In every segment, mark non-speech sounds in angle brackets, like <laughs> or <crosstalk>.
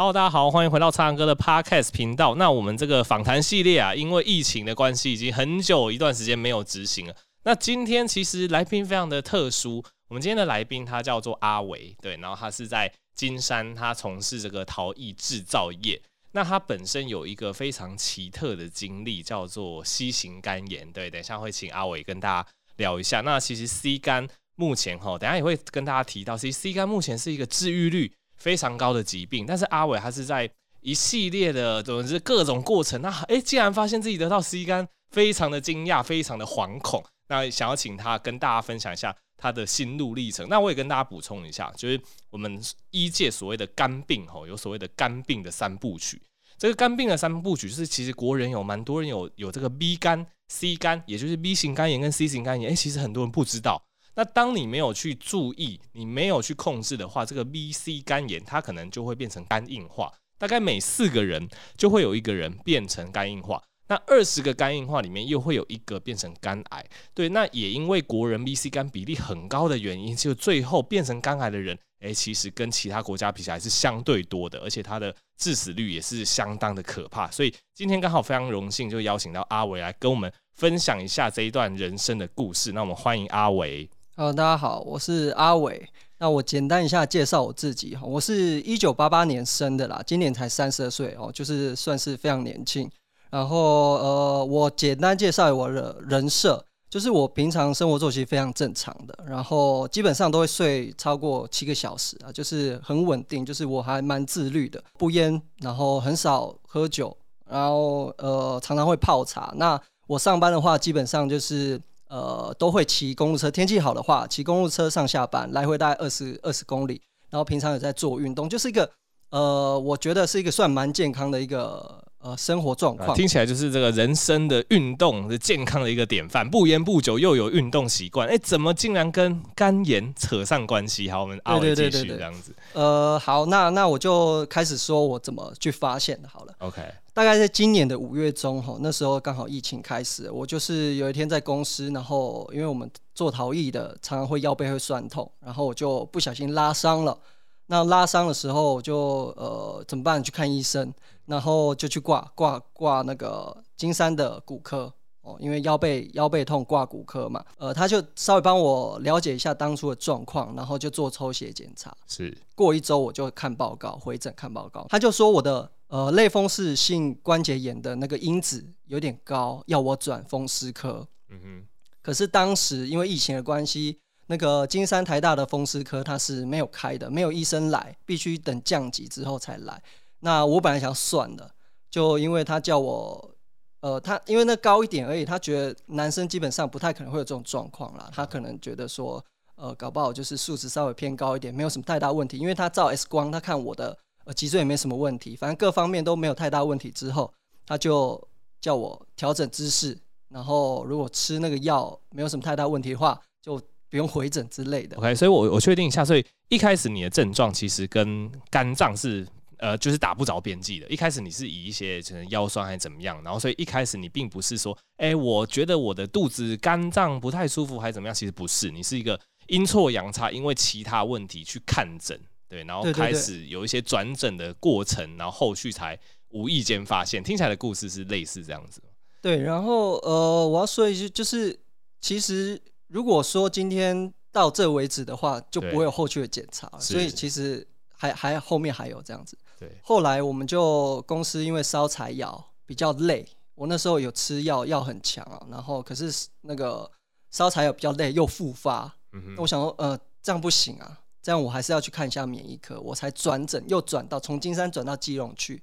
好大家好，欢迎回到苍狼哥的 Podcast 频道。那我们这个访谈系列啊，因为疫情的关系，已经很久一段时间没有执行了。那今天其实来宾非常的特殊，我们今天的来宾他叫做阿维，对，然后他是在金山，他从事这个陶艺制造业。那他本身有一个非常奇特的经历，叫做 C 型肝炎。对，等一下会请阿伟跟大家聊一下。那其实 C 肝目前哈，等下也会跟大家提到，其实 C 肝目前是一个治愈率非常高的疾病，但是阿伟他是在一系列的总之各种过程，那哎，竟然发现自己得到 C 肝，非常的惊讶，非常的惶恐。那想要请他跟大家分享一下他的心路历程。那我也跟大家补充一下，就是我们医界所谓的肝病吼，有所谓的肝病的三部曲。这个肝病的三部曲就是其实国人有蛮多人有有这个 B 肝、C 肝，也就是 B 型肝炎跟 C 型肝炎。哎，其实很多人不知道。那当你没有去注意，你没有去控制的话，这个 B、C 肝炎它可能就会变成肝硬化。大概每四个人就会有一个人变成肝硬化。那二十个肝硬化里面又会有一个变成肝癌。对，那也因为国人 B、C 肝比例很高的原因，就最后变成肝癌的人，诶，其实跟其他国家比起来是相对多的，而且它的致死率也是相当的可怕。所以今天刚好非常荣幸，就邀请到阿维来跟我们分享一下这一段人生的故事。那我们欢迎阿维。Hello，大家好，我是阿伟。那我简单一下介绍我自己哈，我是一九八八年生的啦，今年才三十二岁哦，就是算是非常年轻。然后呃，我简单介绍我的人设，就是我平常生活作息非常正常的，然后基本上都会睡超过七个小时啊，就是很稳定，就是我还蛮自律的，不烟，然后很少喝酒，然后呃常常会泡茶。那我上班的话，基本上就是。呃，都会骑公路车。天气好的话，骑公路车上下班，来回大概二十二十公里。然后平常有在做运动，就是一个呃，我觉得是一个算蛮健康的一个呃生活状况。听起来就是这个人生的运动的健康的一个典范，不烟不酒又有运动习惯。哎，怎么竟然跟肝炎扯上关系？好，我们阿伟继续这样子。呃，好，那那我就开始说我怎么去发现的。好了，OK。大概在今年的五月中，哈，那时候刚好疫情开始，我就是有一天在公司，然后因为我们做陶艺的，常常会腰背会酸痛，然后我就不小心拉伤了。那拉伤的时候我就呃怎么办？去看医生，然后就去挂挂挂那个金山的骨科哦，因为腰背腰背痛挂骨科嘛，呃，他就稍微帮我了解一下当初的状况，然后就做抽血检查。是，过一周我就看报告，回诊看报告，他就说我的。呃，类风湿性关节炎的那个因子有点高，要我转风湿科。嗯哼。可是当时因为疫情的关系，那个金山台大的风湿科它是没有开的，没有医生来，必须等降级之后才来。那我本来想算了，就因为他叫我，呃，他因为那高一点而已，他觉得男生基本上不太可能会有这种状况啦。他可能觉得说，呃，搞不好就是数值稍微偏高一点，没有什么太大问题，因为他照 X 光，他看我的。呃，脊椎也没什么问题，反正各方面都没有太大问题。之后他就叫我调整姿势，然后如果吃那个药没有什么太大问题的话，就不用回诊之类的。OK，所以我我确定一下，所以一开始你的症状其实跟肝脏是呃就是打不着边际的。一开始你是以一些可能腰酸还是怎么样，然后所以一开始你并不是说，哎、我觉得我的肚子肝脏不太舒服还是怎么样，其实不是，你是一个阴错阳差，因为其他问题去看诊。对，然后开始有一些转诊的过程，然后后续才无意间发现。听起来的故事是类似这样子。对，然后呃，我要说一句，就是其实如果说今天到这为止的话，就不会有后续的检查，所以其实还还后面还有这样子。对，后来我们就公司因为烧柴窑比较累，我那时候有吃药，药很强啊，然后可是那个烧柴窑比较累又复发，嗯，我想说呃这样不行啊。这样我还是要去看一下免疫科，我才转诊，又转到从金山转到基隆去，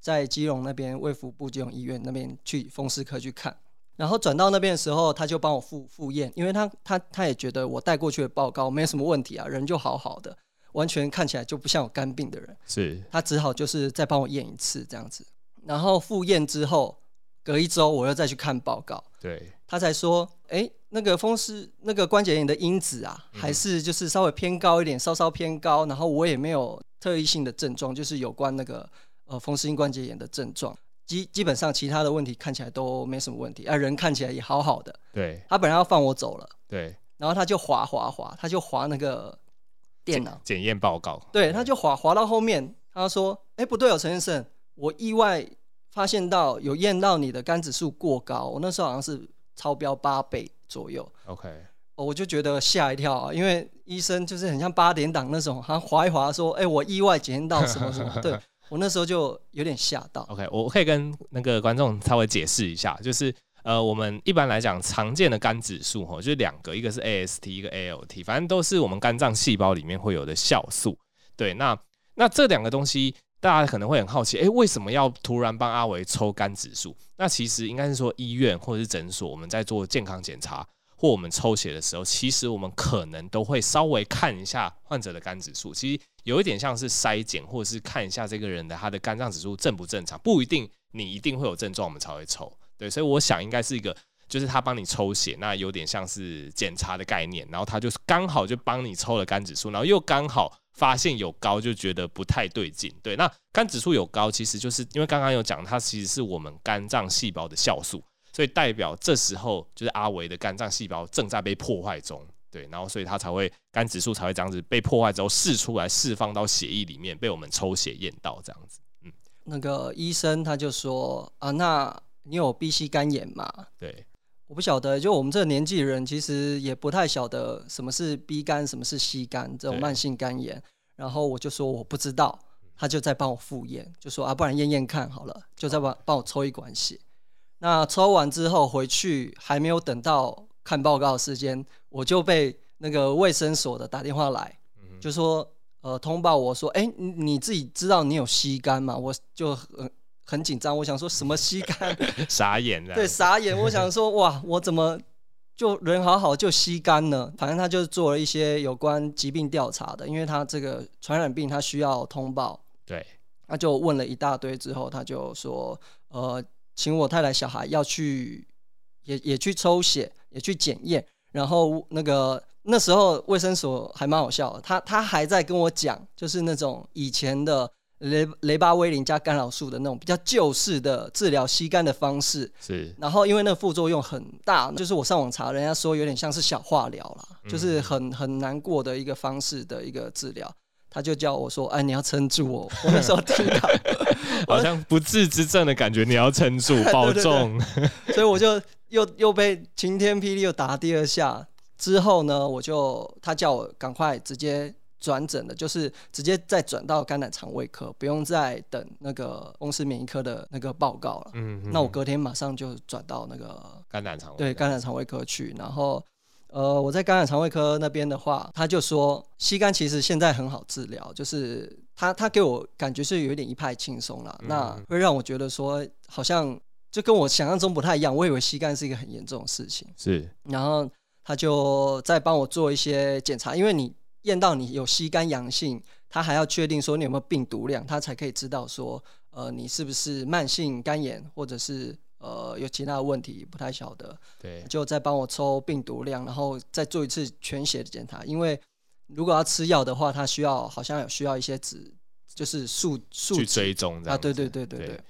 在基隆那边卫福部基隆医院那边去风湿科去看，然后转到那边的时候，他就帮我复复验，因为他他他也觉得我带过去的报告没有什么问题啊，人就好好的，完全看起来就不像有肝病的人，是，他只好就是再帮我验一次这样子，然后复验之后，隔一周我又再去看报告，对，他才说，哎。那个风湿那个关节炎的因子啊，还是就是稍微偏高一点，稍稍偏高。然后我也没有特异性的症状，就是有关那个呃风湿性关节炎的症状。基基本上其他的问题看起来都没什么问题，啊，人看起来也好好的。对。他本来要放我走了。对。然后他就滑滑滑，他就滑那个电脑检验报告。对，他就滑滑到后面，他说：“哎、欸，不对哦，陈先生，我意外发现到有验到你的肝指数过高，我那时候好像是超标八倍左右。OK，我就觉得吓一跳啊，因为医生就是很像八点档那种，他划一划说：‘哎、欸，我意外检验到什么什么。’对我那时候就有点吓到。OK，我可以跟那个观众稍微解释一下，就是。”呃，我们一般来讲常见的肝指数哈，就是两个，一个是 AST，一个 ALT，反正都是我们肝脏细胞里面会有的酵素。对，那那这两个东西，大家可能会很好奇，诶，为什么要突然帮阿维抽肝指数？那其实应该是说医院或者是诊所，我们在做健康检查或我们抽血的时候，其实我们可能都会稍微看一下患者的肝指数，其实有一点像是筛检，或者是看一下这个人的他的肝脏指数正不正常，不一定你一定会有症状，我们才会抽。对，所以我想应该是一个，就是他帮你抽血，那有点像是检查的概念，然后他就是刚好就帮你抽了肝指数，然后又刚好发现有高，就觉得不太对劲。对，那肝指数有高，其实就是因为刚刚有讲，它其实是我们肝脏细胞的酵素，所以代表这时候就是阿维的肝脏细胞正在被破坏中。对，然后所以它才会肝指数才会这样子被破坏之后释出来，释放到血液里面，被我们抽血验到这样子。嗯，那个医生他就说啊，那。你有 B、C 肝炎吗？对，我不晓得，就我们这个年纪的人，其实也不太晓得什么是 B 肝，什么是 C 肝这种慢性肝炎。然后我就说我不知道，他就在帮我复验，就说啊，不然验验看好了，就再帮帮我抽一管血。那抽完之后回去，还没有等到看报告的时间，我就被那个卫生所的打电话来，就说呃通报我说，哎、欸，你你自己知道你有 C 肝吗？我就很。很紧张，我想说什么吸干？<laughs> 傻眼了。对，傻眼。我想说，哇，我怎么就人好好就吸干呢？反正他就做了一些有关疾病调查的，因为他这个传染病他需要通报。对，他就问了一大堆之后，他就说，呃，请我太太小孩要去，也也去抽血，也去检验。然后那个那时候卫生所还蛮好笑的，他他还在跟我讲，就是那种以前的。雷雷巴威林加干扰素的那种比较旧式的治疗吸肝的方式，是。然后因为那个副作用很大，就是我上网查，人家说有点像是小化疗啦，嗯、就是很很难过的一个方式的一个治疗。他就叫我说：“哎，你要撑住哦。” <laughs> 我那时候听到，<laughs> <laughs> 好像不治之症的感觉，你要撑住，保重。所以我就又又被晴天霹雳又打第二下。之后呢，我就他叫我赶快直接。转诊的，就是直接再转到肝胆肠胃科，不用再等那个公司免疫科的那个报告了。嗯，嗯，那我隔天马上就转到那个肝胆肠胃对肝胆肠胃科去。然后，呃，我在肝胆肠胃科那边的话，他就说，吸肝其实现在很好治疗，就是他他给我感觉是有一点一派轻松了。嗯、那会让我觉得说，好像就跟我想象中不太一样。我以为吸肝是一个很严重的事情。是。然后他就再帮我做一些检查，因为你。验到你有吸肝阳性，他还要确定说你有没有病毒量，他才可以知道说，呃，你是不是慢性肝炎，或者是呃有其他的问题，不太晓得。对，就再帮我抽病毒量，然后再做一次全血的检查。因为如果要吃药的话，他需要好像有需要一些指，就是数数去追踪啊。对对对对对，对。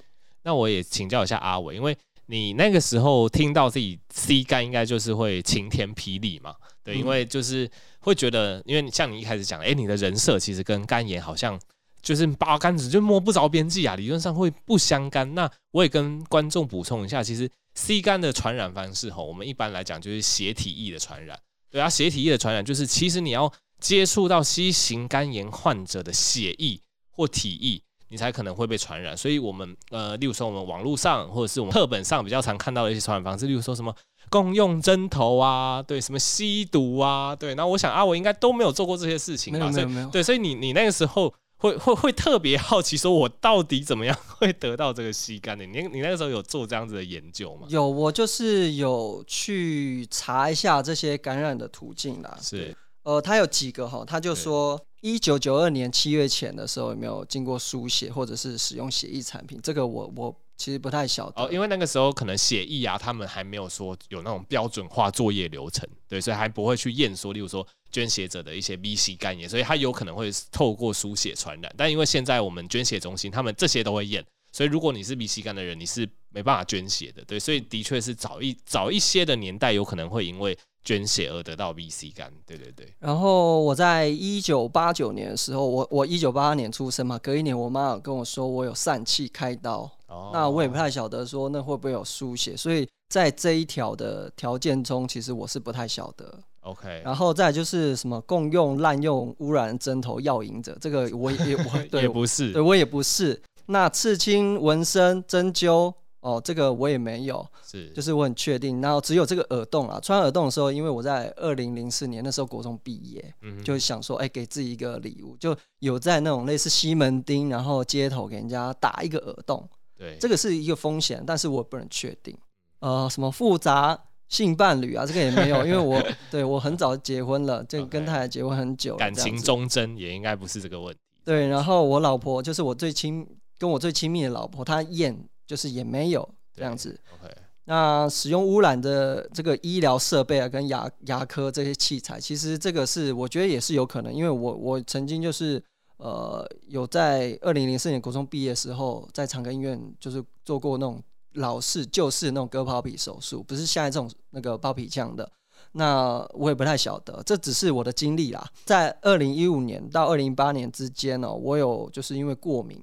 那我也请教一下阿伟，因为你那个时候听到自己 C 肝，应该就是会晴天霹雳嘛？对，因为就是。会觉得，因为像你一开始讲，哎，你的人设其实跟肝炎好像就是八竿子就摸不着边际啊，理论上会不相干。那我也跟观众补充一下，其实 C 肝的传染方式吼，我们一般来讲就是血体液的传染。对啊，血体液的传染就是其实你要接触到 C 型肝炎患者的血液或体液，你才可能会被传染。所以我们呃，例如说我们网络上或者是我们课本上比较常看到的一些传染方式，例如说什么。共用针头啊，对，什么吸毒啊，对，那我想啊，我应该都没有做过这些事情吧？没有没有没有。对，所以你你那个时候会会会特别好奇，说我到底怎么样 <laughs> 会得到这个吸肝的？你你那个时候有做这样子的研究吗？有，我就是有去查一下这些感染的途径啦。是，呃，他有几个哈，他就说一九九二年七月前的时候有没有经过输血或者是使用血液产品？这个我我。其实不太晓得哦，因为那个时候可能血液啊，他们还没有说有那种标准化作业流程，对，所以还不会去验说，例如说捐血者的一些 V C 概念，所以他有可能会透过输血传染。但因为现在我们捐血中心他们这些都会验，所以如果你是 B C 肝的人，你是没办法捐血的，对，所以的确是早一早一些的年代有可能会因为捐血而得到 B C 肝，对对对。然后我在一九八九年的时候，我我一九八二年出生嘛，隔一年我妈有跟我说我有疝气开刀，哦、那我也不太晓得说那会不会有输血，所以在这一条的条件中，其实我是不太晓得。OK，然后再就是什么共用、滥用、污染针头、药引者，这个我也我 <laughs> 对也不是，对我也不是。那刺青、纹身、针灸，哦，这个我也没有，是，就是我很确定。然后只有这个耳洞啊，穿耳洞的时候，因为我在二零零四年那时候国中毕业，嗯，就想说，哎，给自己一个礼物，就有在那种类似西门町，然后街头给人家打一个耳洞。对，这个是一个风险，但是我不能确定。呃，什么复杂？性伴侣啊，这个也没有，<laughs> 因为我对我很早结婚了，就跟太太结婚很久了，感情忠贞也应该不是这个问题。对，然后我老婆就是我最亲跟我最亲密的老婆，她验就是也没有这样子。OK，那使用污染的这个医疗设备啊，跟牙牙科这些器材，其实这个是我觉得也是有可能，因为我我曾经就是呃有在二零零四年国中毕业时候，在长庚医院就是做过那种。老式旧式那种割包皮手术，不是现在这种那个包皮枪的。那我也不太晓得，这只是我的经历啦。在二零一五年到二零一八年之间呢、喔，我有就是因为过敏，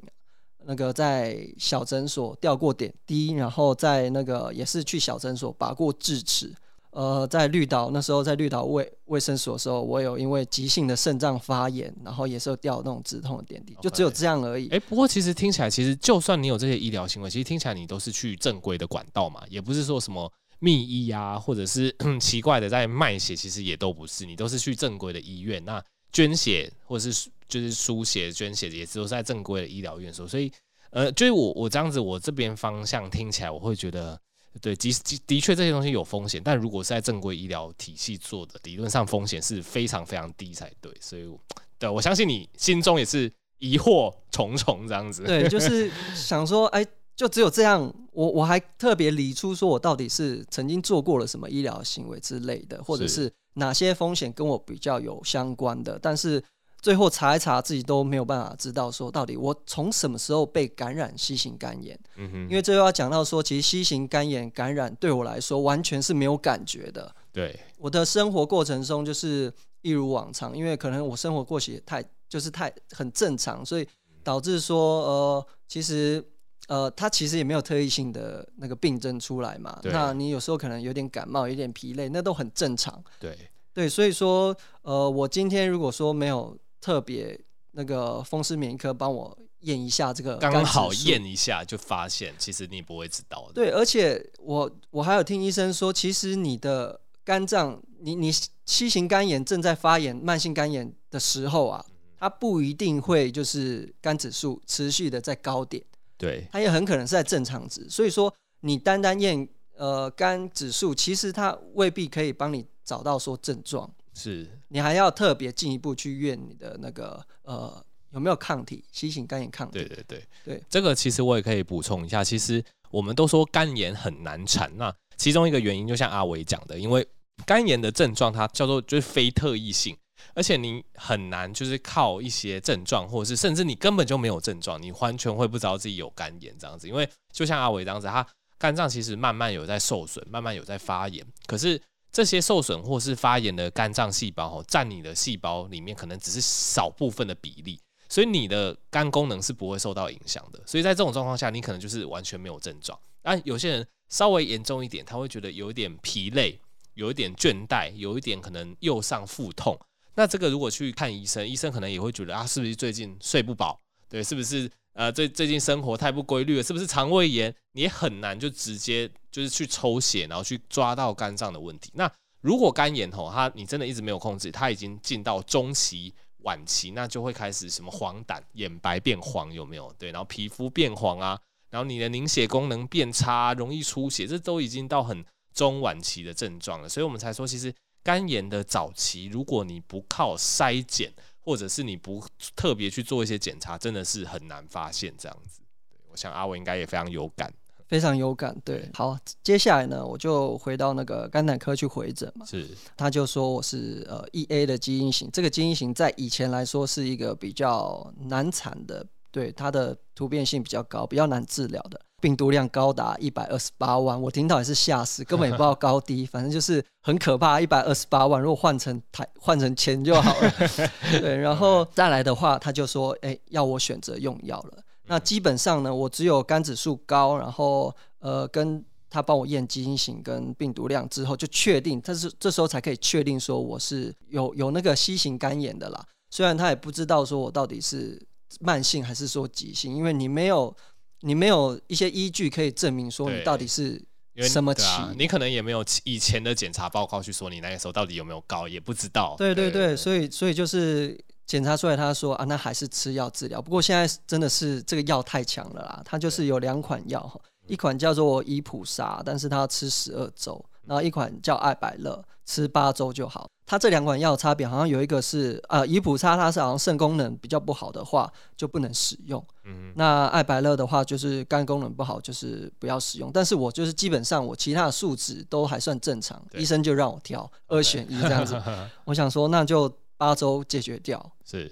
那个在小诊所吊过点滴，然后在那个也是去小诊所拔过智齿。呃，在绿岛那时候，在绿岛卫卫生所的时候，我有因为急性的肾脏发炎，然后也是有吊那种止痛的点滴就只有这样而已。哎、欸，不过其实听起来，其实就算你有这些医疗行为，其实听起来你都是去正规的管道嘛，也不是说什么密医啊，或者是 <clears throat> 奇怪的在卖血，其实也都不是，你都是去正规的医院。那捐血或者是就是输血捐血，也都是在正规的医疗院所。所以，呃，就是我我这样子，我这边方向听起来，我会觉得。对，的的的确这些东西有风险，但如果是在正规医疗体系做的，理论上风险是非常非常低才对。所以，对，我相信你心中也是疑惑重重这样子。<laughs> 对，就是想说，哎，就只有这样，我我还特别理出说我到底是曾经做过了什么医疗行为之类的，或者是哪些风险跟我比较有相关的，但是。最后查一查，自己都没有办法知道说到底我从什么时候被感染 C 型肝炎。嗯哼，因为最后要讲到说，其实 C 型肝炎感染对我来说完全是没有感觉的。对，我的生活过程中就是一如往常，因为可能我生活过起太就是太很正常，所以导致说呃，其实呃，它其实也没有特异性的那个病症出来嘛。对那你有时候可能有点感冒，有点疲累，那都很正常。对对，所以说呃，我今天如果说没有。特别那个风湿免疫科帮我验一下这个，刚好验一下就发现，其实你不会知道的。对，而且我我还有听医生说，其实你的肝脏，你你七型肝炎正在发炎、慢性肝炎的时候啊，它不一定会就是肝指数持续的在高点，对，它也很可能是在正常值。所以说，你单单验呃肝指数，其实它未必可以帮你找到说症状。是你还要特别进一步去验你的那个呃有没有抗体新型肝炎抗体。对对对对，这个其实我也可以补充一下。其实我们都说肝炎很难缠，那其中一个原因就像阿伟讲的，因为肝炎的症状它叫做就是非特异性，而且你很难就是靠一些症状，或者是甚至你根本就没有症状，你完全会不知道自己有肝炎这样子。因为就像阿伟这样子，他肝脏其实慢慢有在受损，慢慢有在发炎，可是。这些受损或是发炎的肝脏细胞，哦，占你的细胞里面可能只是少部分的比例，所以你的肝功能是不会受到影响的。所以在这种状况下，你可能就是完全没有症状。但有些人稍微严重一点，他会觉得有一点疲累，有一点倦怠，有一点可能右上腹痛。那这个如果去看医生，医生可能也会觉得啊，是不是最近睡不饱？对，是不是？呃，最最近生活太不规律了，是不是肠胃炎？你也很难就直接就是去抽血，然后去抓到肝脏的问题。那如果肝炎吼，它你真的一直没有控制，它已经进到中期、晚期，那就会开始什么黄疸、眼白变黄，有没有？对，然后皮肤变黄啊，然后你的凝血功能变差，容易出血，这都已经到很中晚期的症状了。所以我们才说，其实肝炎的早期，如果你不靠筛检，或者是你不特别去做一些检查，真的是很难发现这样子。对，我想阿伟应该也非常有感，非常有感。对，好，接下来呢，我就回到那个肝胆科去回诊嘛。是，他就说我是呃 E A 的基因型，这个基因型在以前来说是一个比较难产的对，它的突变性比较高，比较难治疗的。病毒量高达一百二十八万，我听到也是吓死，根本也不知道高低，反正就是很可怕。<laughs> 一百二十八万，如果换成台换成钱就好了。<laughs> 对，然后再来的话，他就说，哎，要我选择用药了。那基本上呢，我只有肝指数高，然后呃，跟他帮我验基因型跟病毒量之后，就确定，但是这时候才可以确定说我是有有那个 C 型肝炎的啦。虽然他也不知道说我到底是慢性还是说急性，因为你没有。你没有一些依据可以证明说你到底是什么期，啊、你可能也没有以前的检查报告去说你那个时候到底有没有高，也不知道。对对对，对所以所以就是检查出来，他说啊，那还是吃药治疗。不过现在真的是这个药太强了啦，它就是有两款药，一款叫做伊普沙，但是它要吃十二周。然后一款叫艾百乐，吃八周就好。它这两款药差别好像有一个是，呃，伊普沙它是好像肾功能比较不好的话就不能使用。嗯。那艾百乐的话就是肝功能不好，就是不要使用。但是我就是基本上我其他的数值都还算正常，医生就让我挑二选一这样子。我想说那就八周解决掉。是。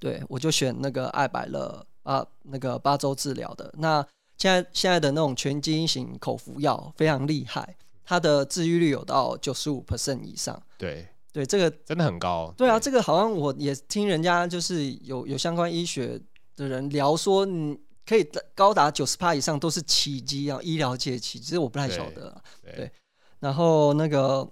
对，我就选那个艾百乐啊，那个八周治疗的。那现在现在的那种全基因型口服药非常厉害。它的治愈率有到九十五 percent 以上，对对，这个真的很高。对啊，这个好像我也听人家就是有有相关医学的人聊说，你可以高达九十趴以上都是奇迹啊，医疗界奇迹。我不太晓得啊，对，对。然后那个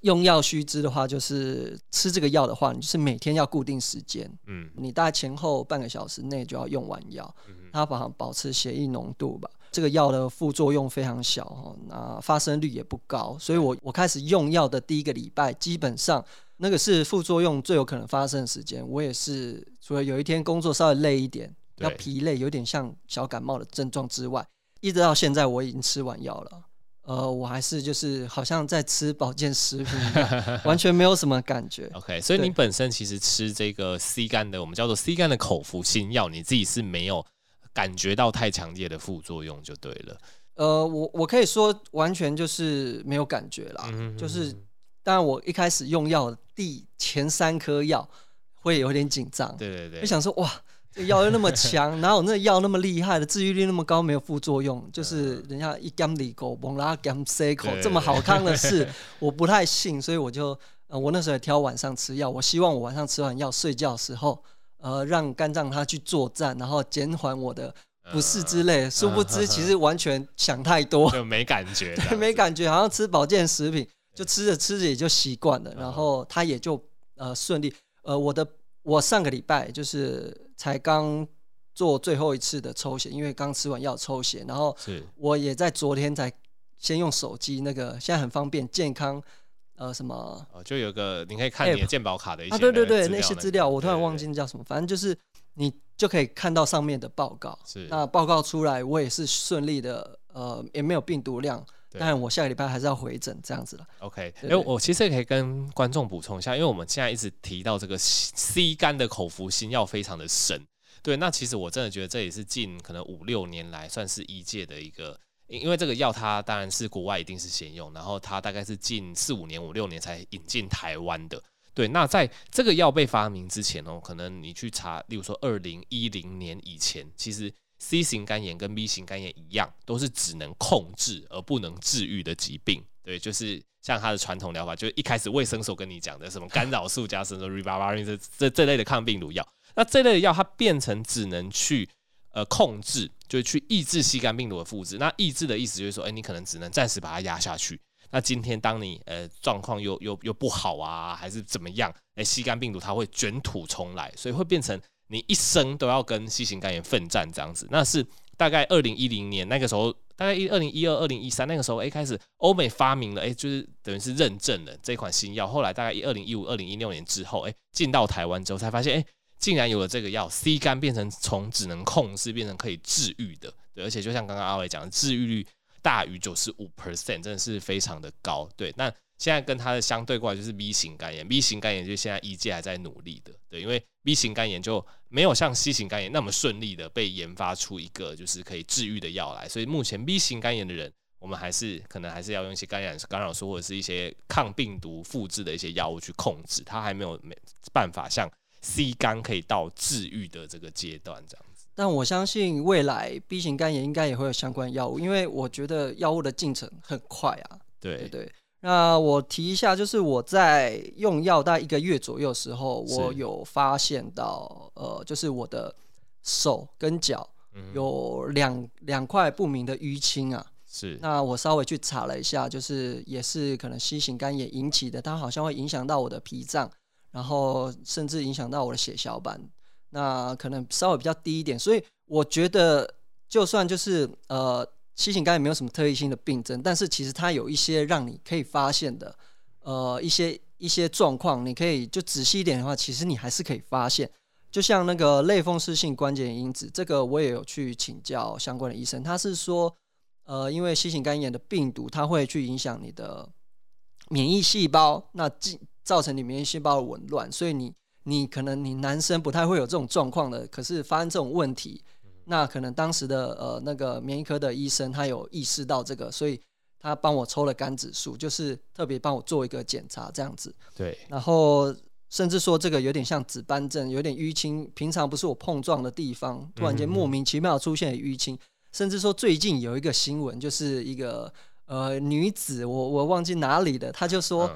用药须知的话，就是吃这个药的话，你就是每天要固定时间，嗯，你大概前后半个小时内就要用完药，它保保持血液浓度吧。这个药的副作用非常小哈，那发生率也不高，所以我我开始用药的第一个礼拜，基本上那个是副作用最有可能发生的时间。我也是除了有一天工作稍微累一点，要疲累，有点像小感冒的症状之外，一直到现在我已经吃完药了，呃，我还是就是好像在吃保健食品一样，<laughs> 完全没有什么感觉。OK，所以你本身其实吃这个 C 肝的，我们叫做 C 肝的口服新药，你自己是没有。感觉到太强烈的副作用就对了。呃，我我可以说完全就是没有感觉啦。嗯、就是当然我一开始用药第前三颗药会有点紧张，对对对，就想说哇，这药又那么强，<laughs> 哪有那药那么厉害的治愈率那么高，没有副作用？就是人家一干里口，蒙拉干 C 口这么好康的事，我不太信，所以我就呃，我那时候也挑晚上吃药，我希望我晚上吃完药睡觉的时候。呃，让肝脏它去作战，然后减缓我的不适之类。呃、殊不知，其实完全想太多，<laughs> 就没感觉，对，<laughs> 没感觉，好像吃保健食品，就吃着吃着也就习惯了，然后它也就呃顺利。呃，我的我上个礼拜就是才刚做最后一次的抽血，因为刚吃完药抽血，然后我也在昨天才先用手机那个，现在很方便，健康。呃，什么？哦，就有个你可以看你的健保卡的一些、那个、啊，对对对，那些资料我突然忘记叫什么，反正就是你就可以看到上面的报告。是，那报告出来，我也是顺利的，呃，也没有病毒量。但我下个礼拜还是要回诊这样子了。OK，因为我其实也可以跟观众补充一下，因为我们现在一直提到这个 C 肝的口服新药非常的神。对，那其实我真的觉得这也是近可能五六年来算是医界的一个。因因为这个药它当然是国外一定是先用，然后它大概是近四五年、五六年才引进台湾的。对，那在这个药被发明之前哦，可能你去查，例如说二零一零年以前，其实 C 型肝炎跟 B 型肝炎一样，都是只能控制而不能治愈的疾病。对，就是像它的传统疗法，就是一开始卫生所跟你讲的什么干扰素加什么 r i v a r i n 这这这类的抗病毒药，那这类的药它变成只能去。呃，控制就是去抑制 C 肝病毒的复制。那抑制的意思就是说，哎、你可能只能暂时把它压下去。那今天当你呃状况又又又不好啊，还是怎么样？哎、欸，C 肝病毒它会卷土重来，所以会变成你一生都要跟 C 型肝炎奋战这样子。那是大概二零一零年那个时候，大概一二零一二、二零一三那个时候，哎、开始欧美发明了，哎、就是等于是认证了这款新药。后来大概一二零一五、二零一六年之后，哎、进到台湾之后才发现，哎、竟然有了这个药，C 肝变成从只能控制变成可以治愈的，对，而且就像刚刚阿伟讲的，治愈率大于九十五 percent，真的是非常的高，对。那现在跟它的相对过来就是 B 型肝炎，B 型肝炎就现在医界还在努力的，对，因为 B 型肝炎就没有像 C 型肝炎那么顺利的被研发出一个就是可以治愈的药来，所以目前 B 型肝炎的人，我们还是可能还是要用一些干扰干扰素或者是一些抗病毒复制的一些药物去控制，它还没有没办法像。C 肝可以到治愈的这个阶段，这样子。但我相信未来 B 型肝炎应该也会有相关药物，因为我觉得药物的进程很快啊。对对对。那我提一下，就是我在用药大概一个月左右的时候，我有发现到，呃，就是我的手跟脚有两两块不明的淤青啊。是。那我稍微去查了一下，就是也是可能 C 型肝炎引起的，它好像会影响到我的脾脏，然后甚至影响到我的血小板。那可能稍微比较低一点，所以我觉得就算就是呃，C 型肝炎没有什么特异性的病症，但是其实它有一些让你可以发现的呃一些一些状况，你可以就仔细一点的话，其实你还是可以发现。就像那个类风湿性关节炎因子，这个我也有去请教相关的医生，他是说呃，因为 C 型肝炎的病毒，它会去影响你的免疫细胞，那进造成你免疫细胞的紊乱，所以你。你可能你男生不太会有这种状况的，可是发生这种问题，那可能当时的呃那个免疫科的医生他有意识到这个，所以他帮我抽了肝指数，就是特别帮我做一个检查这样子。对。然后甚至说这个有点像紫斑症，有点淤青，平常不是我碰撞的地方，突然间莫名其妙出现淤青。甚至说最近有一个新闻，就是一个呃女子，我我忘记哪里的，她就说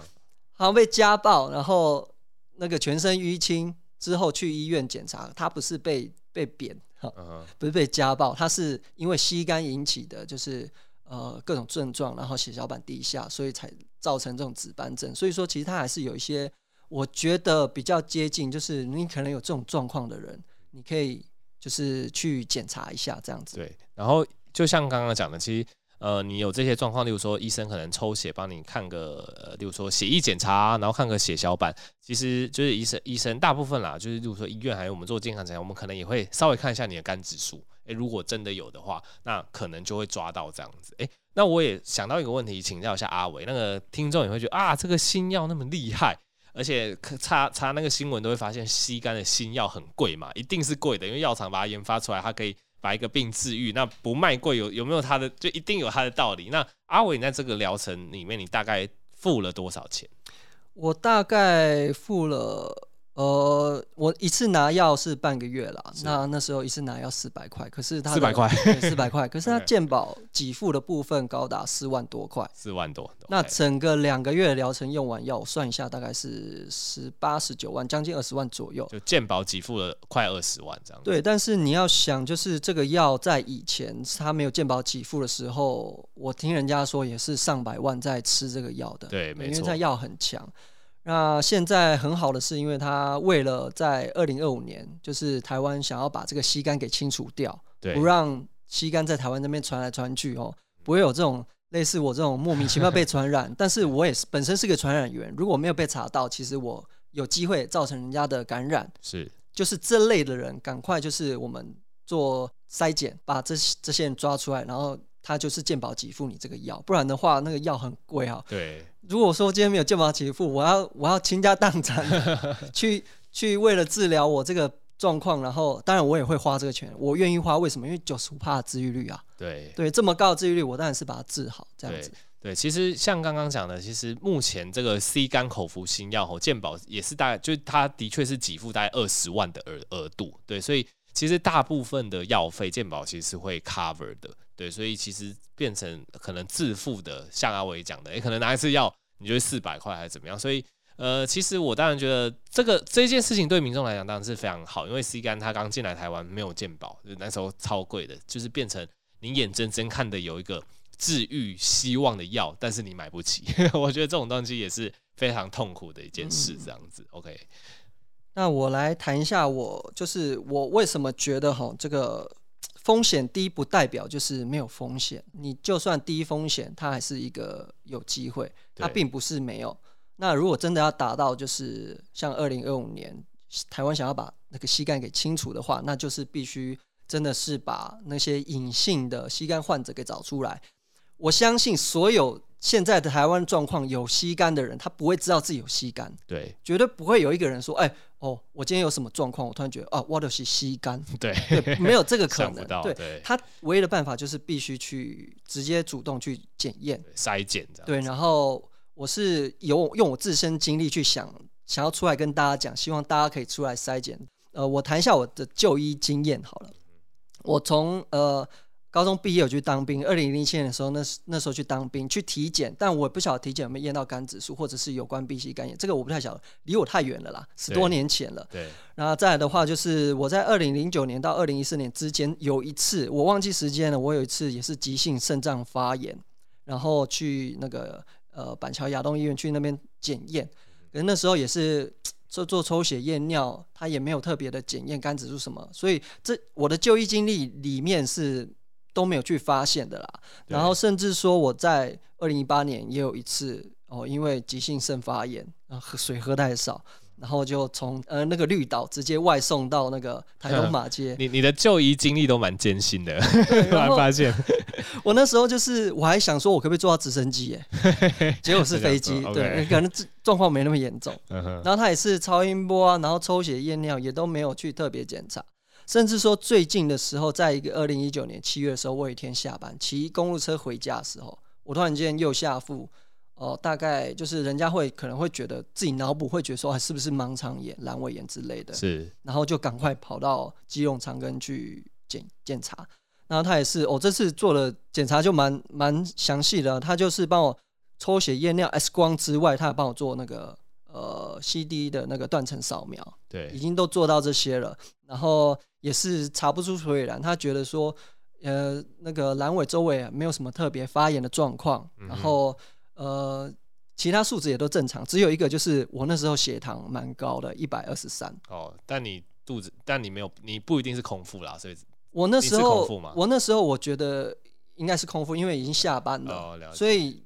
好像被家暴，然后。那个全身淤青之后去医院检查，他不是被被扁哈，uh. 不是被家暴，他是因为吸干引起的，就是呃各种症状，然后血小板低下，所以才造成这种紫斑症。所以说，其实他还是有一些，我觉得比较接近，就是你可能有这种状况的人，你可以就是去检查一下这样子。对，然后就像刚刚讲的，其实。呃，你有这些状况，例如说医生可能抽血帮你看个，呃，例如说血液检查，然后看个血小板，其实就是医生医生大部分啦，就是例如说医院还有我们做健康检查，我们可能也会稍微看一下你的肝指数，诶，如果真的有的话，那可能就会抓到这样子。诶，那我也想到一个问题，请教一下阿伟，那个听众也会觉得啊，这个新药那么厉害，而且查查那个新闻都会发现吸肝的新药很贵嘛，一定是贵的，因为药厂把它研发出来，它可以。把一个病治愈，那不卖贵有有没有它的就一定有它的道理？那阿伟你在这个疗程里面，你大概付了多少钱？我大概付了。呃，我一次拿药是半个月啦，那那时候一次拿药四百块，可是他四百块，四百块，<laughs> 可是他健保给付的部分高达四万多块，四万多。那整个两个月疗程用完药，我算一下大概是十八十九万，将近二十万左右。就健保给付了快二十万这样子。对，但是你要想，就是这个药在以前他没有健保给付的时候，我听人家说也是上百万在吃这个药的。对，没错，因为这药很强。那现在很好的是，因为他为了在二零二五年，就是台湾想要把这个吸干给清除掉，对，不让吸干在台湾那边传来传去哦，不会有这种类似我这种莫名其妙被传染。<laughs> 但是我也是本身是个传染源，如果没有被查到，其实我有机会造成人家的感染。是，就是这类的人，赶快就是我们做筛检，把这这些人抓出来，然后他就是健保给付你这个药，不然的话那个药很贵哈。对。如果说今天没有健保给付，我要我要倾家荡产 <laughs> 去去为了治疗我这个状况，然后当然我也会花这个钱，我愿意花。为什么？因为九十五帕的治愈率啊，对对，这么高的治愈率，我当然是把它治好这样子。对，对其实像刚刚讲的，其实目前这个 C 肝口服新药吼，健保也是大概，就它的确是给付大概二十万的额额度，对，所以其实大部分的药费健保其实是会 cover 的。对，所以其实变成可能自付的，像阿伟讲的，也可能拿一次药，你就四百块还是怎么样？所以，呃，其实我当然觉得这个这件事情对民众来讲当然是非常好，因为 C 肝他刚进来台湾没有健保，就那时候超贵的，就是变成你眼睁睁看的有一个治愈希望的药，但是你买不起，<laughs> 我觉得这种东西也是非常痛苦的一件事。这样子、嗯、，OK。那我来谈一下我，我就是我为什么觉得哈这个。风险低不代表就是没有风险，你就算低风险，它还是一个有机会，它并不是没有。那如果真的要达到，就是像二零二五年台湾想要把那个膝盖给清除的话，那就是必须真的是把那些隐性的膝盖患者给找出来。我相信所有。现在的台湾状况，有吸肝的人，他不会知道自己有吸肝，对，绝对不会有一个人说，哎、欸，哦，我今天有什么状况，我突然觉得，啊，我就是吸干，<laughs> 对，对，没有这个可能，<laughs> 对，对，他唯一的办法就是必须去直接主动去检验、筛检，对，然后我是有用我自身经历去想，想要出来跟大家讲，希望大家可以出来筛检。呃，我谈一下我的就医经验好了。我从呃。高中毕业我去当兵，二零零七年的时候，那那时候去当兵去体检，但我不晓得体检有没有验到肝指数，或者是有关 B、C 肝炎，这个我不太晓得，离我太远了啦，十多年前了。对。然后再来的话，就是我在二零零九年到二零一四年之间有一次，我忘记时间了，我有一次也是急性肾脏发炎，然后去那个呃板桥亚东医院去那边检验，可是那时候也是做做抽血验尿，他也没有特别的检验肝指数什么，所以这我的就医经历里面是。都没有去发现的啦，然后甚至说我在二零一八年也有一次哦，因为急性肾发炎，啊，喝水喝太少，然后就从呃那个绿岛直接外送到那个台东马街。<laughs> 你你的就医经历都蛮艰辛的，突然发现。<laughs> 我那时候就是我还想说，我可不可以坐到直升机？耶，<laughs> 结果是飞机，对，可能状况没那么严重。然后他也是超音波啊，然后抽血验尿也都没有去特别检查。甚至说最近的时候，在一个二零一九年七月的时候，我有一天下班骑公路车回家的时候，我突然间右下腹，哦、呃，大概就是人家会可能会觉得自己脑补会觉得说，是不是盲肠炎、阑尾炎之类的，是，然后就赶快跑到基隆长庚去检检查，然后他也是，我、哦、这次做了检查就蛮蛮详细的，他就是帮我抽血验尿、X 光之外，他还帮我做那个呃 CD 的那个断层扫描，对，已经都做到这些了，然后。也是查不出所以然，他觉得说，呃，那个阑尾周围没有什么特别发炎的状况，嗯、然后呃，其他数值也都正常，只有一个就是我那时候血糖蛮高的，一百二十三。哦，但你肚子，但你没有，你不一定是空腹啦，所以我那时候，我那时候我觉得应该是空腹，因为已经下班了，哦、了。所以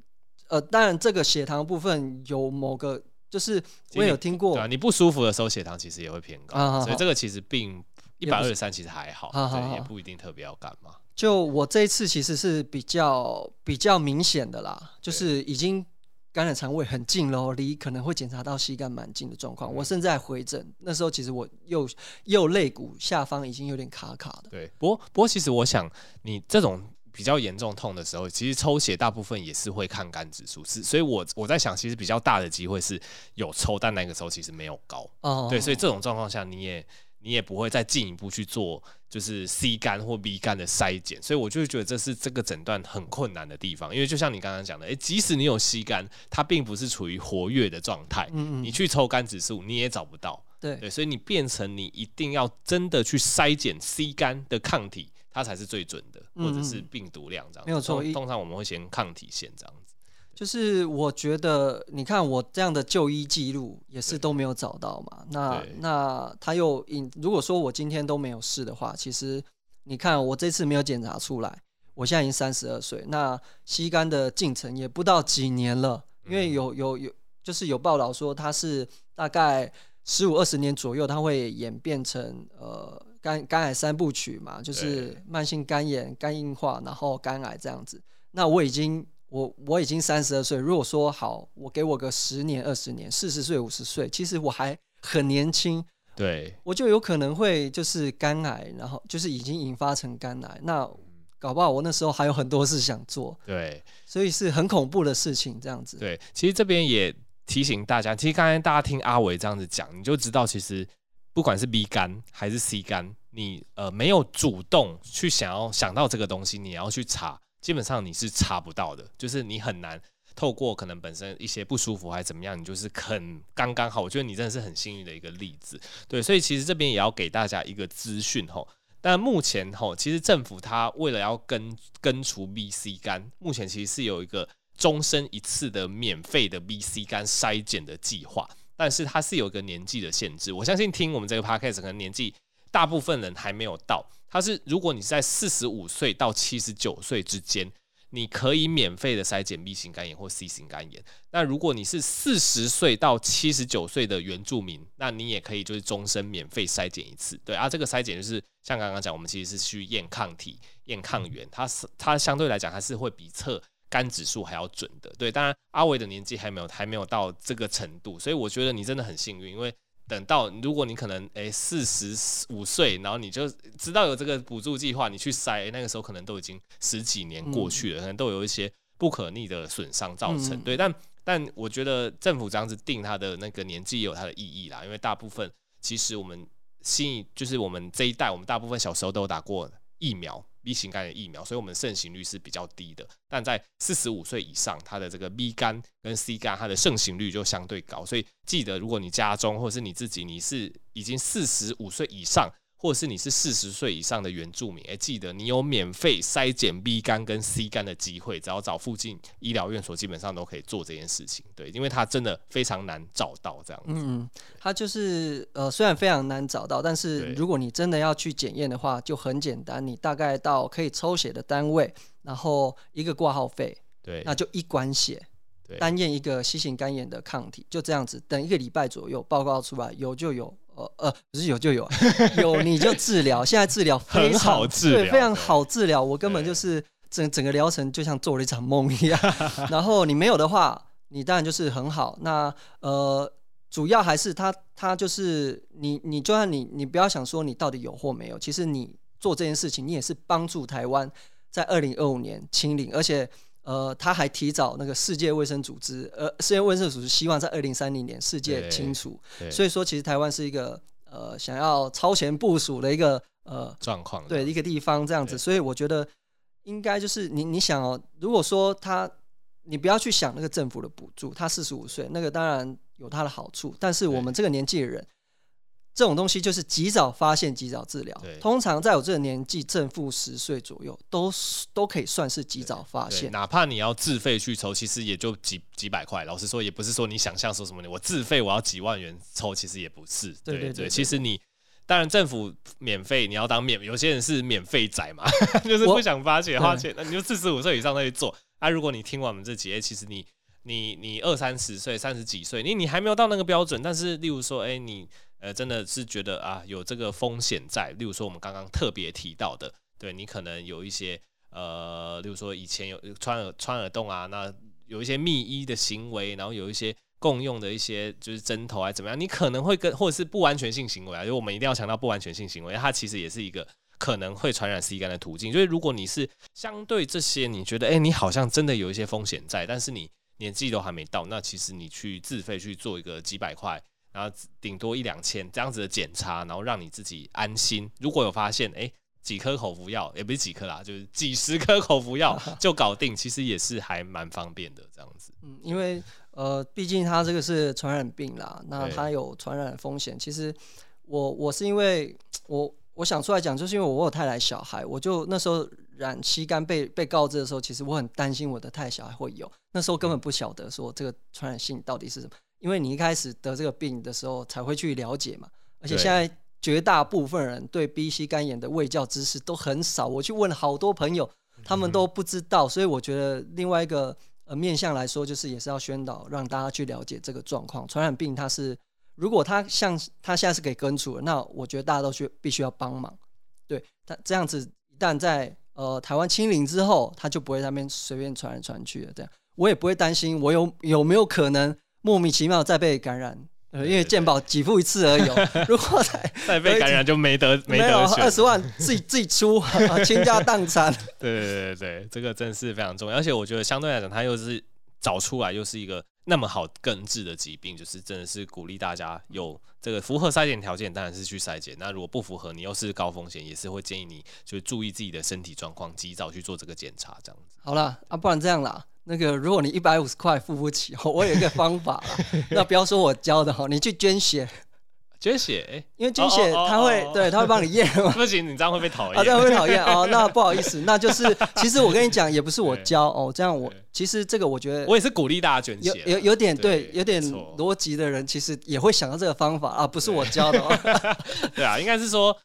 呃，当然这个血糖部分有某个，就是我也有听过，对啊，你不舒服的时候血糖其实也会偏高，啊、所以这个其实并。一百二十三其实还好，也对，也不一定特别要干嘛。就我这一次其实是比较比较明显的啦，就是已经感染肠胃很近喽，离可能会检查到膝盖蛮近的状况。我甚至在回诊那时候，其实我右右肋骨下方已经有点卡卡的。对，不过不过其实我想，你这种比较严重痛的时候，其实抽血大部分也是会看肝指数，是，所以我我在想，其实比较大的机会是有抽，但那个时候其实没有高。哦，对，所以这种状况下你也。你也不会再进一步去做，就是 C 肝或 B 肝的筛检，所以我就觉得这是这个诊断很困难的地方。因为就像你刚刚讲的，诶，即使你有 C 肝，它并不是处于活跃的状态，嗯嗯，你去抽肝指数你也找不到，对对，所以你变成你一定要真的去筛检 C 肝的抗体，它才是最准的，或者是病毒量这样。没有错，通常我们会先抗体先这样子。就是我觉得，你看我这样的就医记录也是都没有找到嘛。那那他又引，如果说我今天都没有事的话，其实你看我这次没有检查出来，我现在已经三十二岁，那吸肝的进程也不到几年了。因为有有有，就是有报道说他是大概十五二十年左右，他会演变成呃肝肝癌三部曲嘛，就是慢性肝炎、肝硬化，然后肝癌这样子。那我已经。我我已经三十二岁，如果说好，我给我个十年、二十年，四十岁、五十岁，其实我还很年轻，对，我就有可能会就是肝癌，然后就是已经引发成肝癌，那搞不好我那时候还有很多事想做，对，所以是很恐怖的事情，这样子。对，其实这边也提醒大家，其实刚才大家听阿伟这样子讲，你就知道，其实不管是 B 肝还是 C 肝，你呃没有主动去想要想到这个东西，你要去查。基本上你是查不到的，就是你很难透过可能本身一些不舒服还是怎么样，你就是很刚刚好。我觉得你真的是很幸运的一个例子，对，所以其实这边也要给大家一个资讯吼。但目前吼，其实政府它为了要根根除 B、C 肝，目前其实是有一个终身一次的免费的 B、C 肝筛检的计划，但是它是有一个年纪的限制。我相信听我们这个 podcast 可能年纪大部分人还没有到。它是，如果你在四十五岁到七十九岁之间，你可以免费的筛检 B 型肝炎或 C 型肝炎。那如果你是四十岁到七十九岁的原住民，那你也可以就是终身免费筛检一次。对啊，这个筛检就是像刚刚讲，我们其实是去验抗体、验抗原，它是它相对来讲还是会比测肝指数还要准的。对，当然阿伟的年纪还没有还没有到这个程度，所以我觉得你真的很幸运，因为。等到如果你可能诶四十五岁，然后你就知道有这个补助计划，你去筛，那个时候可能都已经十几年过去了，嗯、可能都有一些不可逆的损伤造成。嗯、对，但但我觉得政府这样子定他的那个年纪也有它的意义啦，因为大部分其实我们新就是我们这一代，我们大部分小时候都有打过疫苗 B 型肝炎疫苗，所以我们盛行率是比较低的。但在四十五岁以上，它的这个 B 肝跟 C 肝，它的盛行率就相对高。所以记得，如果你家中或者是你自己，你是已经四十五岁以上。或者是你是四十岁以上的原住民，哎、欸，记得你有免费筛检 B 肝跟 C 肝的机会，只要找附近医疗院所，基本上都可以做这件事情。对，因为它真的非常难找到这样子。嗯，它就是呃，虽然非常难找到，但是如果你真的要去检验的话，就很简单，你大概到可以抽血的单位，然后一个挂号费，对，那就一管血，对，单验一个 C 型肝炎的抗体，就这样子，等一个礼拜左右报告出来，有就有。呃呃，不是有就有，<laughs> 啊，有你就治疗。现在治疗非常很好治疗，对，非常好治疗。我根本就是整整个疗程就像做了一场梦一样。<laughs> 然后你没有的话，你当然就是很好。那呃，主要还是他他就是你你就算你你不要想说你到底有或没有，其实你做这件事情，你也是帮助台湾在二零二五年清零，而且。呃，他还提早那个世界卫生组织，呃，世界卫生组织希望在二零三零年世界清除，所以说其实台湾是一个呃想要超前部署的一个呃状况，对一个地方这样子，所以我觉得应该就是你你想哦，如果说他你不要去想那个政府的补助，他四十五岁那个当然有他的好处，但是我们这个年纪的人。这种东西就是及早发现、及早治疗。通常在我这个年纪，正负十岁左右，都都可以算是及早发现。哪怕你要自费去抽，其实也就几几百块。老实说，也不是说你想象说什么，我自费我要几万元抽，其实也不是。对对对，其实你当然政府免费，你要当免，有些人是免费仔嘛，<laughs> 就是不想花钱花钱，那你就四十五岁以上再去做。啊，如果你听完我们这几页，其实你你你二三十岁、三十几岁，你你还没有到那个标准，但是例如说，哎，你。呃，真的是觉得啊，有这个风险在。例如说，我们刚刚特别提到的，对你可能有一些呃，例如说以前有穿耳穿耳洞啊，那有一些密医的行为，然后有一些共用的一些就是针头啊怎么样，你可能会跟或者是不安全性行为啊，就我们一定要强调不安全性行为，它其实也是一个可能会传染 C 肝的途径。所以如果你是相对这些，你觉得哎，你好像真的有一些风险在，但是你年纪都还没到，那其实你去自费去做一个几百块。然后顶多一两千这样子的检查，然后让你自己安心。如果有发现，哎，几颗口服药，也不是几颗啦，就是几十颗口服药 <laughs> 就搞定，其实也是还蛮方便的这样子。嗯，因为呃，毕竟它这个是传染病啦，那它有传染风险。其实我我是因为我我想出来讲，就是因为我有太太小孩，我就那时候染 C 肝被被告知的时候，其实我很担心我的太太小孩会有。那时候根本不晓得说这个传染性到底是什么。因为你一开始得这个病的时候才会去了解嘛，而且现在绝大部分人对 B、C 肝炎的卫教知识都很少。我去问好多朋友，他们都不知道。所以我觉得另外一个呃面向来说，就是也是要宣导，让大家去了解这个状况。传染病它是，如果它像它现在是可以根除的，那我觉得大家都需必须要帮忙。对，它这样子一旦在呃台湾清零之后，它就不会在那边随便传来传去的。这样我也不会担心我有有没有可能。莫名其妙再被感染，呃，因为健保给付一次而已，<laughs> 如果再再被感染就没得没得选，二十万自己自己出，<laughs> 倾家荡产。对对对对，这个真是非常重要，而且我觉得相对来讲，它又是找出来又是一个那么好根治的疾病，就是真的是鼓励大家有这个符合筛检条件，当然是去筛检。那如果不符合，你又是高风险，也是会建议你就注意自己的身体状况，及早去做这个检查，这样子。好了啊，不然这样啦。那个，如果你一百五十块付不起，我有一个方法那不要说我教的哈，你去捐血，<laughs> 捐血，因为捐血他会，对，他会帮你验嘛。<laughs> 不行，你这样会被讨厌。啊，这样会讨厌哦。那不好意思，那就是，<laughs> 其实我跟你讲，也不是我教哦，这样我其实这个我觉得，我也是鼓励大家捐血。有有有点对，有点逻辑的人，其实也会想到这个方法啊，不是我教的哦。对啊，应该是说。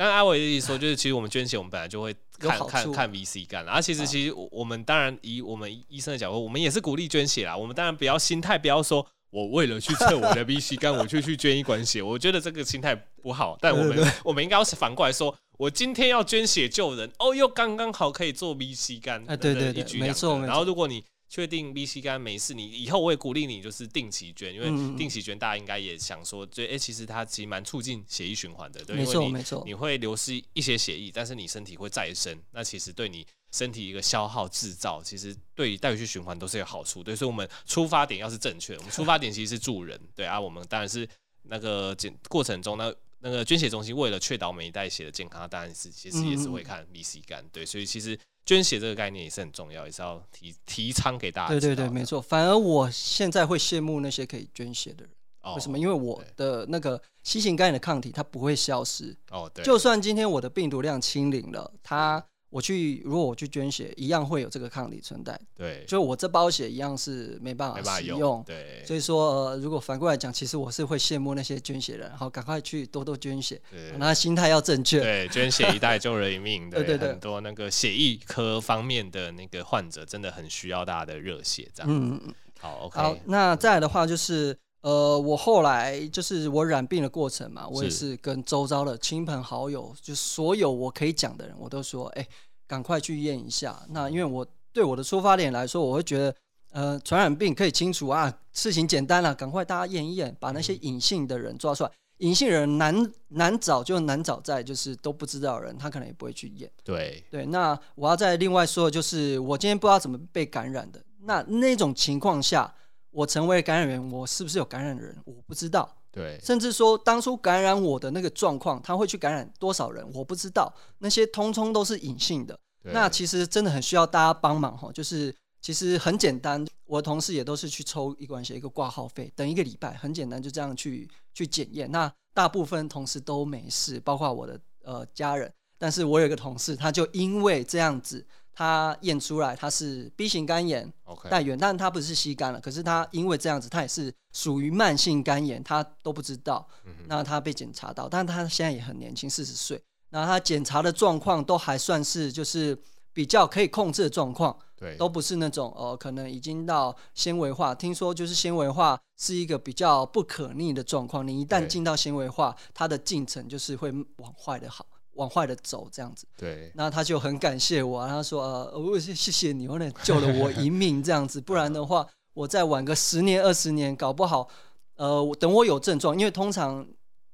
刚刚阿伟的意思说，就是其实我们捐血，我们本来就会看看看 VC 肝，然后其实其实我们当然以我们医生的角度，我们也是鼓励捐血啦。我们当然不要心态，不要说我为了去测我的 VC 肝，<laughs> 我就去捐一管血。我觉得这个心态不好。但我们 <laughs> 我们应该要是反过来说，我今天要捐血救人，哦，又刚刚好可以做 VC 肝。哎，对对对，没错。然后如果你确定 B、C 肝没事，你以后我也鼓励你，就是定期捐，因为定期捐大家应该也想说，就哎、欸，其实它其实蛮促进血液循环的，对，没错没错，你会流失一些血液，但是你身体会再生，那其实对你身体一个消耗制造，其实对带回去循环都是有好处，对，所以我们出发点要是正确，我们出发点其实是助人，对啊，我们当然是那个过程中呢，那个捐血中心为了确保每一代血的健康，当然是其实也是会看 B C 肝，对，所以其实捐血这个概念也是很重要，也是要提提倡给大家。对对对，没错。反而我现在会羡慕那些可以捐血的人，哦、为什么？因为我的那个新型肝炎的抗体它不会消失。哦，对。就算今天我的病毒量清零了，它。我去，如果我去捐血，一样会有这个抗体存在。对，就我这包血一样是没办法使用。用对，所以说，呃，如果反过来讲，其实我是会羡慕那些捐血人，然后赶快去多多捐血。对，那心态要正确。对，捐血一袋救人一命。<laughs> 对对对，很多那个血液科方面的那个患者，真的很需要大家的热血，这样。嗯嗯。好，OK。好，那再来的话就是。呃，我后来就是我染病的过程嘛，我也是跟周遭的亲朋好友，就所有我可以讲的人，我都说，哎，赶快去验一下。那因为我对我的出发点来说，我会觉得，呃，传染病可以清除啊，事情简单了，赶快大家验一验，把那些隐性的人抓出来。隐性人难难找，就难找在就是都不知道的人，他可能也不会去验。对对，那我要再另外说的就是，我今天不知道怎么被感染的，那那种情况下。我成为感染源，我是不是有感染的人？我不知道。对，甚至说当初感染我的那个状况，他会去感染多少人？我不知道。那些通通都是隐性的。那其实真的很需要大家帮忙哈。就是其实很简单，我的同事也都是去抽一管血，一个挂号费，等一个礼拜，很简单，就这样去去检验。那大部分同事都没事，包括我的呃家人。但是我有一个同事，他就因为这样子。他验出来他是 B 型肝炎带原，但他不是吸肝了。可是他因为这样子，他也是属于慢性肝炎，他都不知道。那他被检查到，但他现在也很年轻，四十岁。那他检查的状况都还算是就是比较可以控制的状况，对，都不是那种呃可能已经到纤维化。听说就是纤维化是一个比较不可逆的状况，你一旦进到纤维化，它的进程就是会往坏的好。往坏的走，这样子。对，那他就很感谢我，他说：“呃，我谢谢你，后来救了我一命，这样子。不然的话，<laughs> 我再晚个十年二十年，搞不好，呃，等我有症状，因为通常，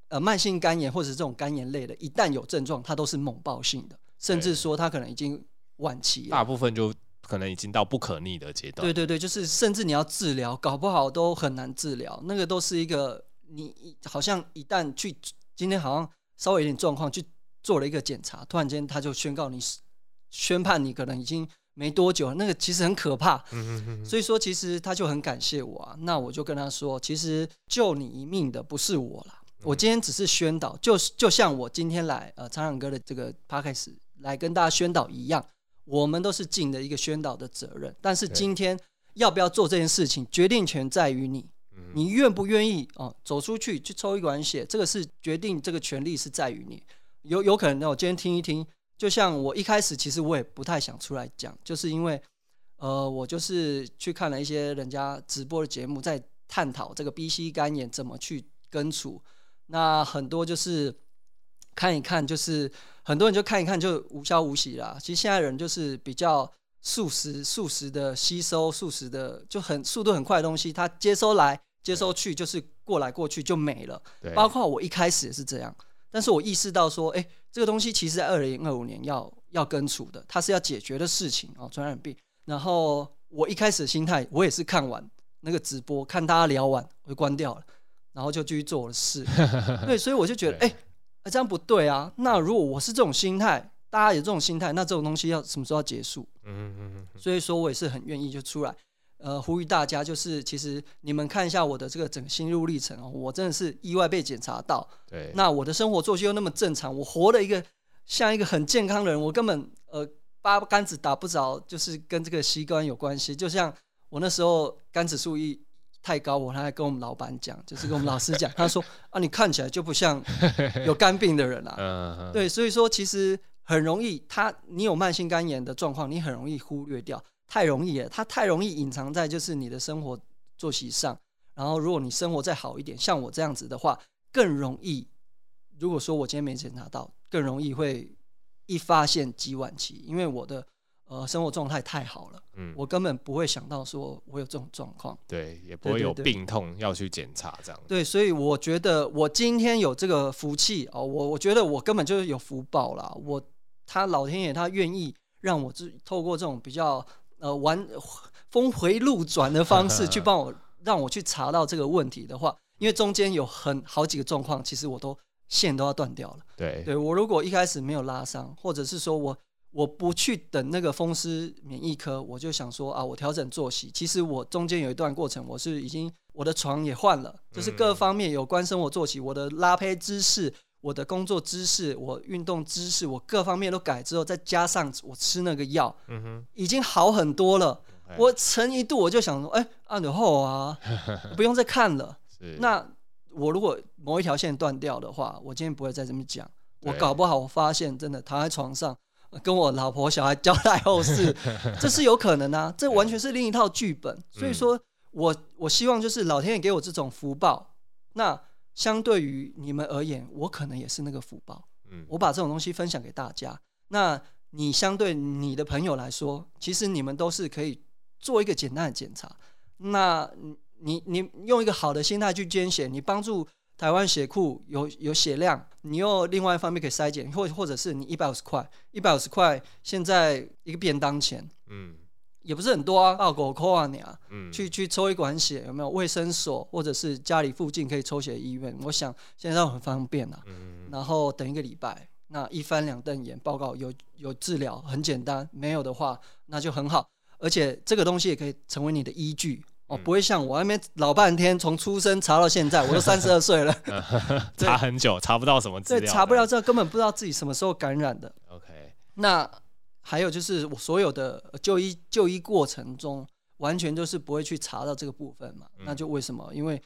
呃，慢性肝炎或者这种肝炎类的，一旦有症状，它都是猛爆性的，甚至说它可能已经晚期了。大部分就可能已经到不可逆的阶段。对对对，就是甚至你要治疗，搞不好都很难治疗。那个都是一个，你好像一旦去，今天好像稍微有点状况去。”做了一个检查，突然间他就宣告你，宣判你可能已经没多久，那个其实很可怕。所以说其实他就很感谢我啊。那我就跟他说，其实救你一命的不是我啦，我今天只是宣导，就就像我今天来呃苍蓝鸽的这个 podcast 来跟大家宣导一样，我们都是尽的一个宣导的责任。但是今天要不要做这件事情，决定权在于你，你愿不愿意哦走出去去抽一管血，这个是决定这个权利是在于你。有有可能那，我今天听一听，就像我一开始其实我也不太想出来讲，就是因为，呃，我就是去看了一些人家直播的节目，在探讨这个 B、C 肝炎怎么去根除。那很多就是看一看，就是很多人就看一看就无消无息啦。其实现在人就是比较速食、速食的吸收、速食的就很速度很快的东西，它接收来接收去就是过来过去就没了。对，包括我一开始也是这样。但是我意识到说，哎、欸，这个东西其实在二零二五年要要根除的，它是要解决的事情哦，传染病。然后我一开始的心态，我也是看完那个直播，看大家聊完，我就关掉了，然后就继续做我的事。<laughs> 对，所以我就觉得，哎、欸，这样不对啊。那如果我是这种心态，大家有这种心态，那这种东西要什么时候要结束？嗯嗯嗯。所以说我也是很愿意就出来。呃，呼吁大家就是，其实你们看一下我的这个整个心路历程哦，我真的是意外被检查到。对。那我的生活作息又那么正常，我活的一个像一个很健康的人，我根本呃八竿子打不着，就是跟这个膝关有关系。就像我那时候肝指数一太高，我还跟我们老板讲，就是跟我们老师讲，他说啊，你看起来就不像有肝病的人啊。<laughs> 对，所以说其实很容易，他你有慢性肝炎的状况，你很容易忽略掉。太容易了，它太容易隐藏在就是你的生活作息上。然后，如果你生活再好一点，像我这样子的话，更容易。如果说我今天没检查到，更容易会一发现即晚期，因为我的呃生活状态太好了，嗯，我根本不会想到说我有这种状况，对，也不会有病痛要去检查这样。对，所以我觉得我今天有这个福气哦，我我觉得我根本就是有福报啦。我他老天爷他愿意让我这透过这种比较。呃，玩峰回路转的方式去 <laughs> 帮我让我去查到这个问题的话，因为中间有很好几个状况，其实我都线都要断掉了。对，对我如果一开始没有拉伤，或者是说我我不去等那个风湿免疫科，我就想说啊，我调整作息。其实我中间有一段过程，我是已经我的床也换了，就是各方面有关生活作息，我的拉胚姿势。我的工作姿势，我运动姿势，我各方面都改之后，再加上我吃那个药，嗯哼，已经好很多了。我曾一度我就想说，哎、欸，按的后啊，不用再看了。<laughs> 那我如果某一条线断掉的话，我今天不会再这么讲。我搞不好，我发现真的躺在床上，跟我老婆小孩交代后事，<laughs> 这是有可能啊。这完全是另一套剧本。所以说我我希望就是老天爷给我这种福报。那。相对于你们而言，我可能也是那个福报。嗯，我把这种东西分享给大家。那你相对你的朋友来说，其实你们都是可以做一个简单的检查。那你你用一个好的心态去捐血，你帮助台湾血库有有血量，你又另外一方面可以筛检，或或者是你一百五十块，一百五十块现在一个便当钱。嗯。也不是很多啊，到狗扣啊你啊，嗯、去去抽一管血有没有？卫生所或者是家里附近可以抽血的医院，我想现在都很方便啊。嗯、然后等一个礼拜，那一翻两瞪眼，报告有有治疗，很简单。没有的话，那就很好。而且这个东西也可以成为你的依据哦，不会像我那边老半天，从出生查到现在，我都三十二岁了，<laughs> 查很久，查不到什么资料，对，查不了这根本不知道自己什么时候感染的。OK，那。还有就是我所有的就医就医过程中，完全就是不会去查到这个部分嘛？那就为什么？因为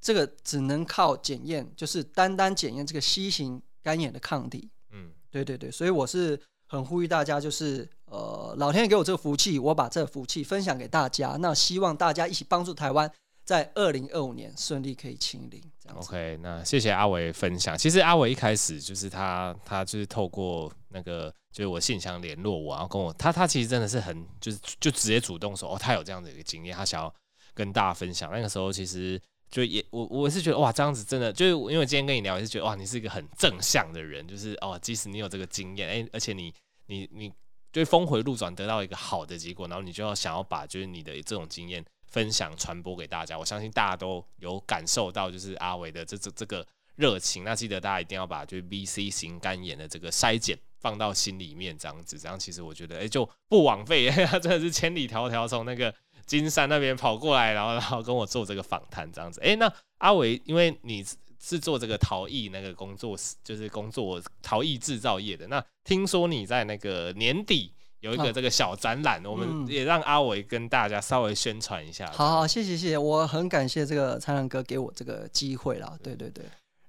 这个只能靠检验，就是单单检验这个 C 型肝炎的抗体。嗯，对对对，所以我是很呼吁大家，就是呃，老天爷给我这个福气，我把这个福气分享给大家，那希望大家一起帮助台湾。在二零二五年顺利可以清零，这样。OK，那谢谢阿伟分享。其实阿伟一开始就是他，他就是透过那个就是我信箱联络我，然后跟我他他其实真的是很就是就直接主动说哦，他有这样的一个经验，他想要跟大家分享。那个时候其实就也我我是觉得哇，这样子真的就是因为今天跟你聊，也是觉得哇，你是一个很正向的人，就是哦，即使你有这个经验，哎，而且你你你就峰回路转得到一个好的结果，然后你就要想要把就是你的这种经验。分享传播给大家，我相信大家都有感受到，就是阿伟的这这这个热情。那记得大家一定要把就是 BC 型肝炎的这个筛检放到心里面，这样子，这样其实我觉得，哎、就不枉费，<laughs> 他真的是千里迢迢从那个金山那边跑过来，然后然后跟我做这个访谈，这样子。哎、那阿伟，因为你是做这个陶艺那个工作室，就是工作陶艺制造业的，那听说你在那个年底。有一个这个小展览，我们也让阿伟跟大家稍微宣传一下。好好，谢谢谢谢，我很感谢这个苍蓝鸽给我这个机会啦。对对对，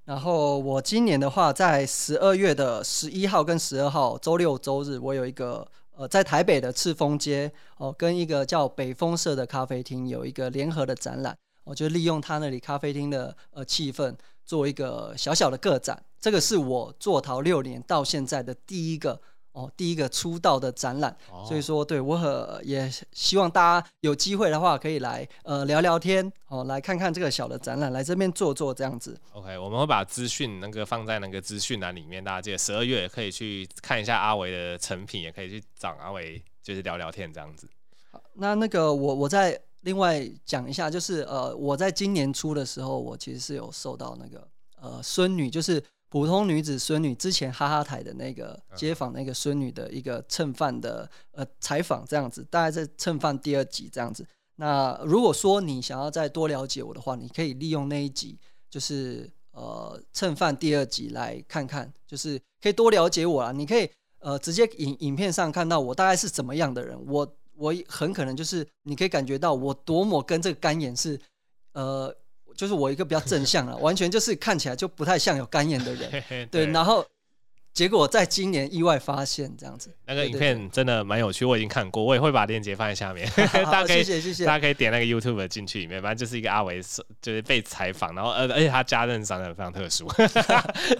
然后我今年的话，在十二月的十一号跟十二号周六周日，我有一个呃在台北的赤峰街哦，跟一个叫北风社的咖啡厅有一个联合的展览，我就利用他那里咖啡厅的呃气氛，做一个小小的个展。这个是我做陶六年到现在的第一个。哦，第一个出道的展览，哦、所以说对我很也希望大家有机会的话可以来呃聊聊天哦，来看看这个小的展览，来这边坐坐这样子。OK，我们会把资讯那个放在那个资讯栏里面，大家记得十二月可以去看一下阿维的成品，也可以去找阿维就是聊聊天这样子。好，那那个我我再另外讲一下，就是呃我在今年初的时候，我其实是有受到那个呃孙女就是。普通女子孙女之前哈哈台的那个街访那个孙女的一个蹭饭的呃采访这样子，大概在蹭饭第二集这样子。那如果说你想要再多了解我的话，你可以利用那一集，就是呃蹭饭第二集来看看，就是可以多了解我啊。你可以呃直接影影片上看到我大概是怎么样的人，我我很可能就是你可以感觉到我多么跟这个干眼是呃。就是我一个比较正向啊，<laughs> 完全就是看起来就不太像有肝炎的人，对，对。然后结果在今年意外发现这样子，那个影片真的蛮有趣，我已经看过，我也会把链接放在下面，<laughs> <laughs> 大家可以谢谢谢谢，大家可以点那个 YouTube 进去里面，反正就是一个阿纬就是被采访，然后而而且他家人长得非常特殊，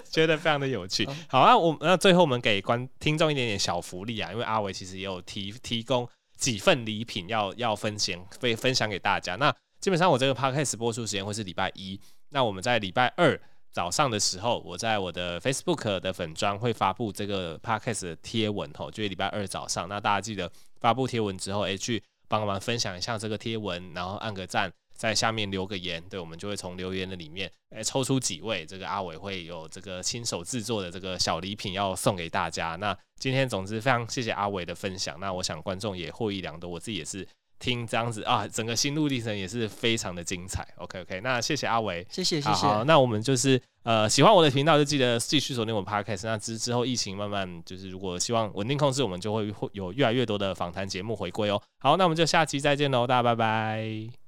觉得非常的有趣。好啊，我那最后我们给观听众一点点小福利啊，因为阿维其实也有提提供几份礼品要要分享分分享给大家，那。基本上我这个 podcast 播出时间会是礼拜一，那我们在礼拜二早上的时候，我在我的 Facebook 的粉专会发布这个 podcast 的贴文吼，就是礼拜二早上，那大家记得发布贴文之后，诶，去帮忙分享一下这个贴文，然后按个赞，在下面留个言，对，我们就会从留言的里面，诶，抽出几位，这个阿伟会有这个亲手制作的这个小礼品要送给大家。那今天总之非常谢谢阿伟的分享，那我想观众也获益良多，我自己也是听这样子啊，整个心路历程也是非常的精彩。OK OK，那谢谢阿维，谢谢谢谢。好，那我们就是呃喜欢我的频道就记得继续锁定我们 Podcast。那之之后疫情慢慢就是如果希望稳定控制，我们就会会有越来越多的访谈节目回归哦。好，那我们就下期再见喽，大家拜拜。